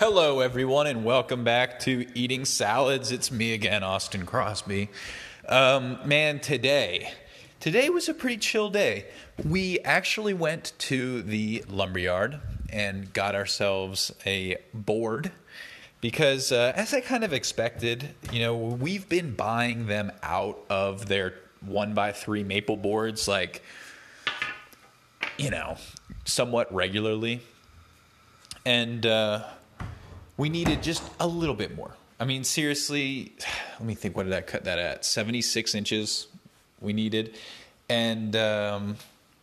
Hello, everyone, and welcome back to Eating Salads. It's me again, Austin Crosby. Um, man, today, today was a pretty chill day. We actually went to the lumberyard and got ourselves a board because, uh, as I kind of expected, you know, we've been buying them out of their one by three maple boards, like, you know, somewhat regularly. And, uh, we needed just a little bit more. I mean, seriously, let me think. What did I cut that at? 76 inches we needed. And um,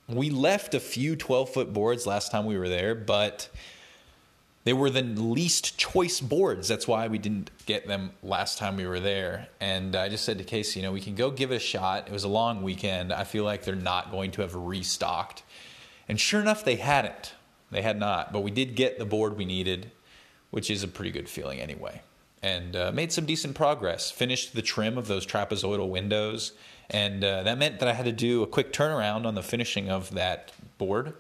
we left a few 12 foot boards last time we were there, but they were the least choice boards. That's why we didn't get them last time we were there. And I just said to Casey, you know, we can go give it a shot. It was a long weekend. I feel like they're not going to have restocked. And sure enough, they hadn't. They had not. But we did get the board we needed which is a pretty good feeling anyway. And uh, made some decent progress. Finished the trim of those trapezoidal windows, and uh, that meant that I had to do a quick turnaround on the finishing of that board.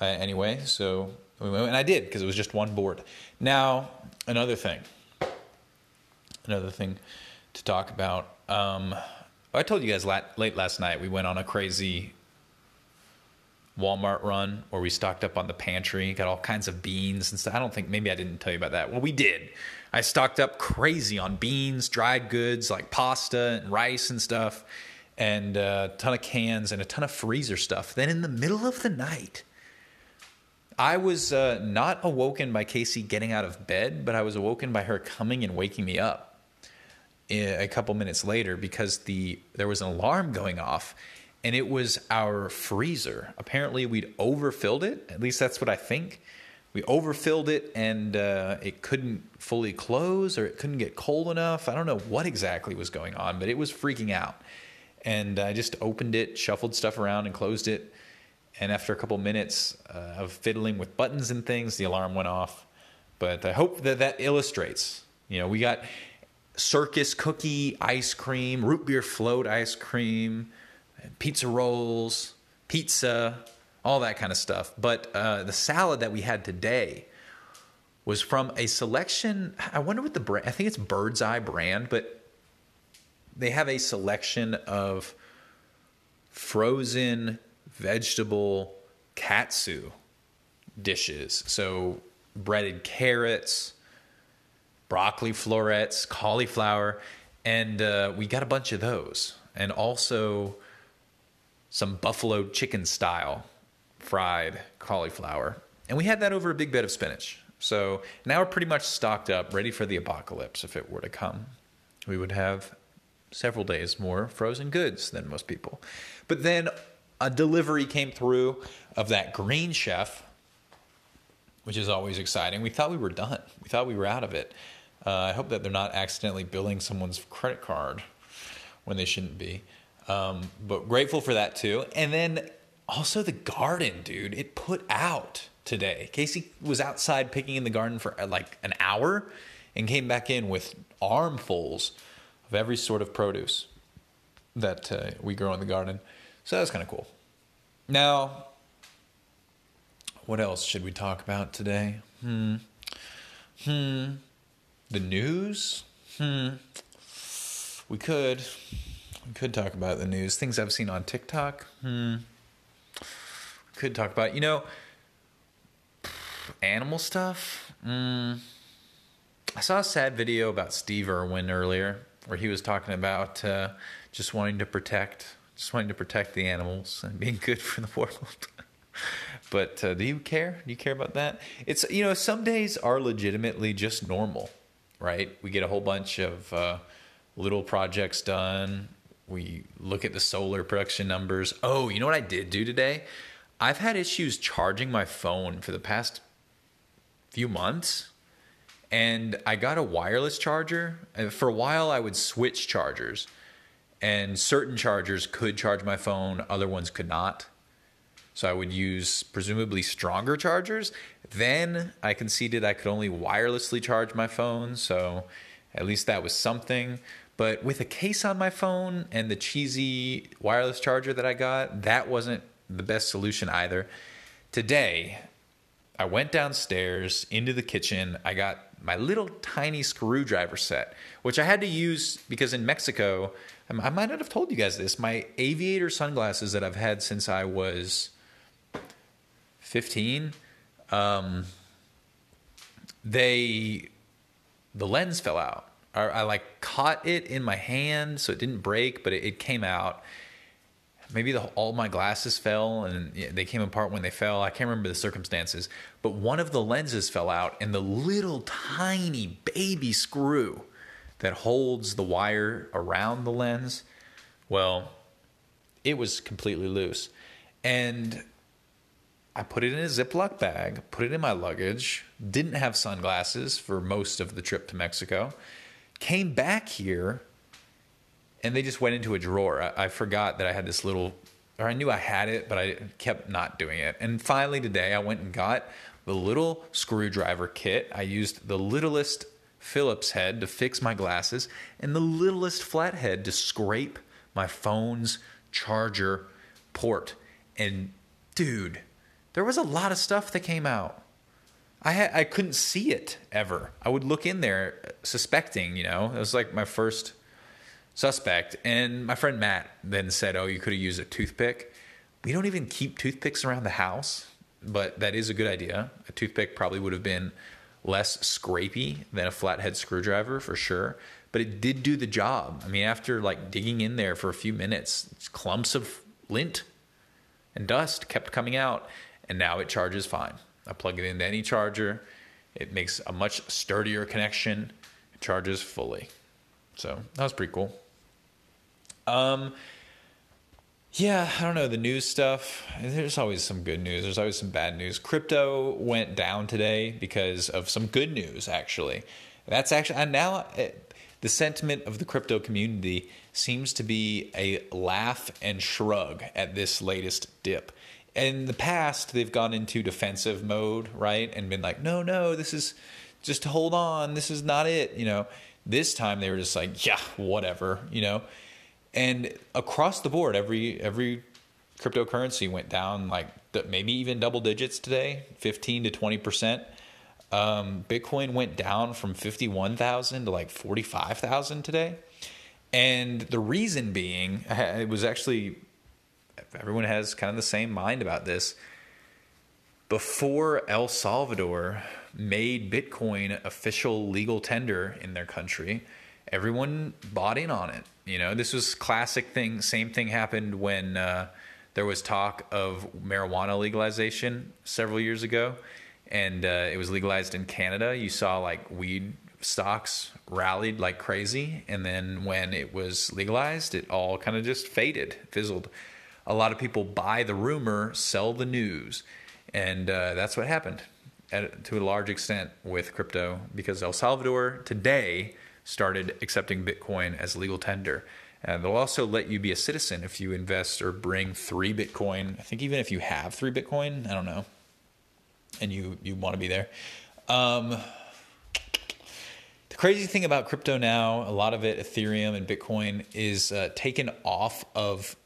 Uh, anyway, so and I did because it was just one board. Now another thing, another thing to talk about. Um, I told you guys late last night we went on a crazy Walmart run where we stocked up on the pantry, got all kinds of beans and stuff. I don't think maybe I didn't tell you about that. Well, we did. I stocked up crazy on beans, dried goods like pasta and rice and stuff, and uh, a ton of cans and a ton of freezer stuff. Then in the middle of the night, I was uh, not awoken by Casey getting out of bed, but I was awoken by her coming and waking me up eh, a couple minutes later because the there was an alarm going off and it was our freezer. Apparently, we'd overfilled it. At least that's what I think. We overfilled it and uh, it couldn't fully close or it couldn't get cold enough. I don't know what exactly was going on, but it was freaking out. And I just opened it, shuffled stuff around, and closed it. And after a couple minutes uh, of fiddling with buttons and things, the alarm went off. But I hope that that illustrates. You know, we got circus cookie ice cream, root beer float ice cream pizza rolls, pizza, all that kind of stuff. But uh, the salad that we had today was from a selection. I wonder what the brand. I think it's Bird's Eye brand, but they have a selection of frozen vegetable katsu dishes. So breaded carrots, broccoli florets, cauliflower, and uh, we got a bunch of those, and also some buffalo chicken style fried cauliflower. And we had that over a big bed of spinach. So now we're pretty much stocked up, ready for the apocalypse if it were to come. We would have several days more frozen goods than most people. But then a delivery came through of that green chef, which is always exciting. We thought we were done, we thought we were out of it. Uh, I hope that they're not accidentally billing someone's credit card when they shouldn't be. Um, but grateful for that too. And then also the garden, dude. It put out today. Casey was outside picking in the garden for uh, like an hour and came back in with armfuls of every sort of produce that uh, we grow in the garden. So that's kind of cool. Now, what else should we talk about today? Hmm. Hmm. The news? Hmm. We could. We could talk about the news, things I've seen on TikTok. Hmm. Could talk about, you know, animal stuff. Hmm. I saw a sad video about Steve Irwin earlier where he was talking about uh, just wanting to protect, just wanting to protect the animals and being good for the world. but uh, do you care? Do you care about that? It's you know some days are legitimately just normal, right? We get a whole bunch of uh, little projects done we look at the solar production numbers. Oh, you know what I did do today? I've had issues charging my phone for the past few months. And I got a wireless charger. And for a while, I would switch chargers. And certain chargers could charge my phone, other ones could not. So I would use presumably stronger chargers. Then I conceded I could only wirelessly charge my phone. So at least that was something. But with a case on my phone and the cheesy wireless charger that I got, that wasn't the best solution either. Today, I went downstairs into the kitchen. I got my little tiny screwdriver set, which I had to use because in Mexico, I might not have told you guys this. My aviator sunglasses that I've had since I was 15, um, they, the lens fell out. I, I, like caught it in my hand so it didn't break, but it, it came out maybe the, all my glasses fell and they came apart when they fell. I can't remember the circumstances, but one of the lenses fell out, and the little tiny baby screw that holds the wire around the lens, well, it was completely loose. And I put it in a Ziploc bag, put it in my luggage, didn't have sunglasses for most of the trip to Mexico, came back here and they just went into a drawer. I, I, forgot that I had this little, or I knew I had it, but I kept not doing it. And finally today, I went and got the little screwdriver kit. I used the littlest Phillips head to fix my glasses and the littlest flathead to scrape my phone's charger port. And dude, there was a lot of stuff that came out. I I couldn't see it ever. I would look in there suspecting, you know. It was like my first suspect. And my friend Matt then said, Oh, you could have used a toothpick. We don't even keep toothpicks around the house, but that is a good idea. A toothpick probably would have been less scrapey than a flathead screwdriver for sure, but it did do the job. I mean, after like digging in there for a few minutes, clumps of lint and dust kept coming out, and now it charges fine. I plug it into any charger, it makes a much sturdier connection, it charges fully. So that was pretty cool. Um, yeah, I don't know the news stuff. There's always some good news. There's always some bad news. Crypto went down today because of some good news. Actually, that's actually and now it, eh, the sentiment of the crypto community seems to be a laugh and shrug at this latest dip. In the past, they've gone into defensive mode, right, and been like, "No, no, this is just hold on. This is not it." You know. This time they were just like, "Yeah, whatever," you know and across the board, every every cryptocurrency went down like maybe even double digits today, fifteen to twenty percent. Um, Bitcoin went down from fifty one thousand to like forty five thousand today, and the reason being, it was actually everyone has kind of the same mind about this. Before El Salvador made Bitcoin official legal tender in their country, everyone bought in on it. You know, this was classic thing. Same thing happened when uh, there was talk of marijuana legalization several years ago, and uh, it was legalized in Canada. You saw like weed stocks rallied like crazy, and then when it was legalized, it all kind of just faded, fizzled. A lot of people buy the rumor, sell the news, and uh, that's what happened at, to a large extent with crypto because El Salvador today started accepting Bitcoin as legal tender. And they'll also let you be a citizen if you invest or bring three Bitcoin. I think even if you have three Bitcoin, I don't know, and you you want to be there. Um, crazy thing about crypto now, a lot of it, Ethereum and Bitcoin, is uh, taken off of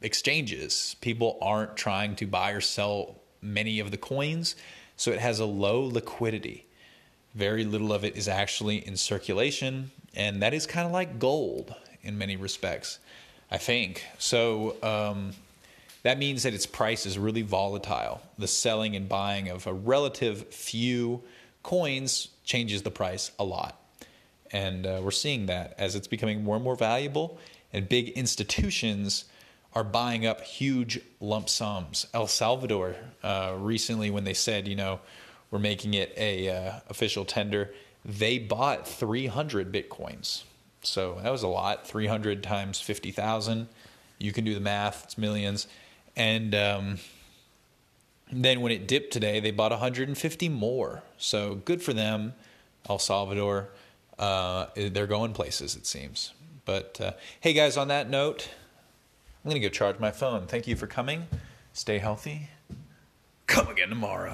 exchanges. People aren't trying to buy or sell many of the coins, so it has a low liquidity. Very little of it is actually in circulation, and that is kind of like gold in many respects, I think. So um, that means that its price is really volatile. The selling and buying of a relative few coins changes the price a lot. And uh, we're seeing that as it's becoming more and more valuable, and big institutions are buying up huge lump sums. El Salvador uh, recently, when they said, you know, we're making it a uh, official tender, they bought 300 bitcoins. So that was a lot. 300 times 50,000. You can do the math. It's millions. And um, then when it dipped today, they bought 150 more. So good for them, El Salvador. Uh, they're going places, it seems. But uh, hey, guys, on that note, I'm going to go charge my phone. Thank you for coming. Stay healthy. Come again tomorrow.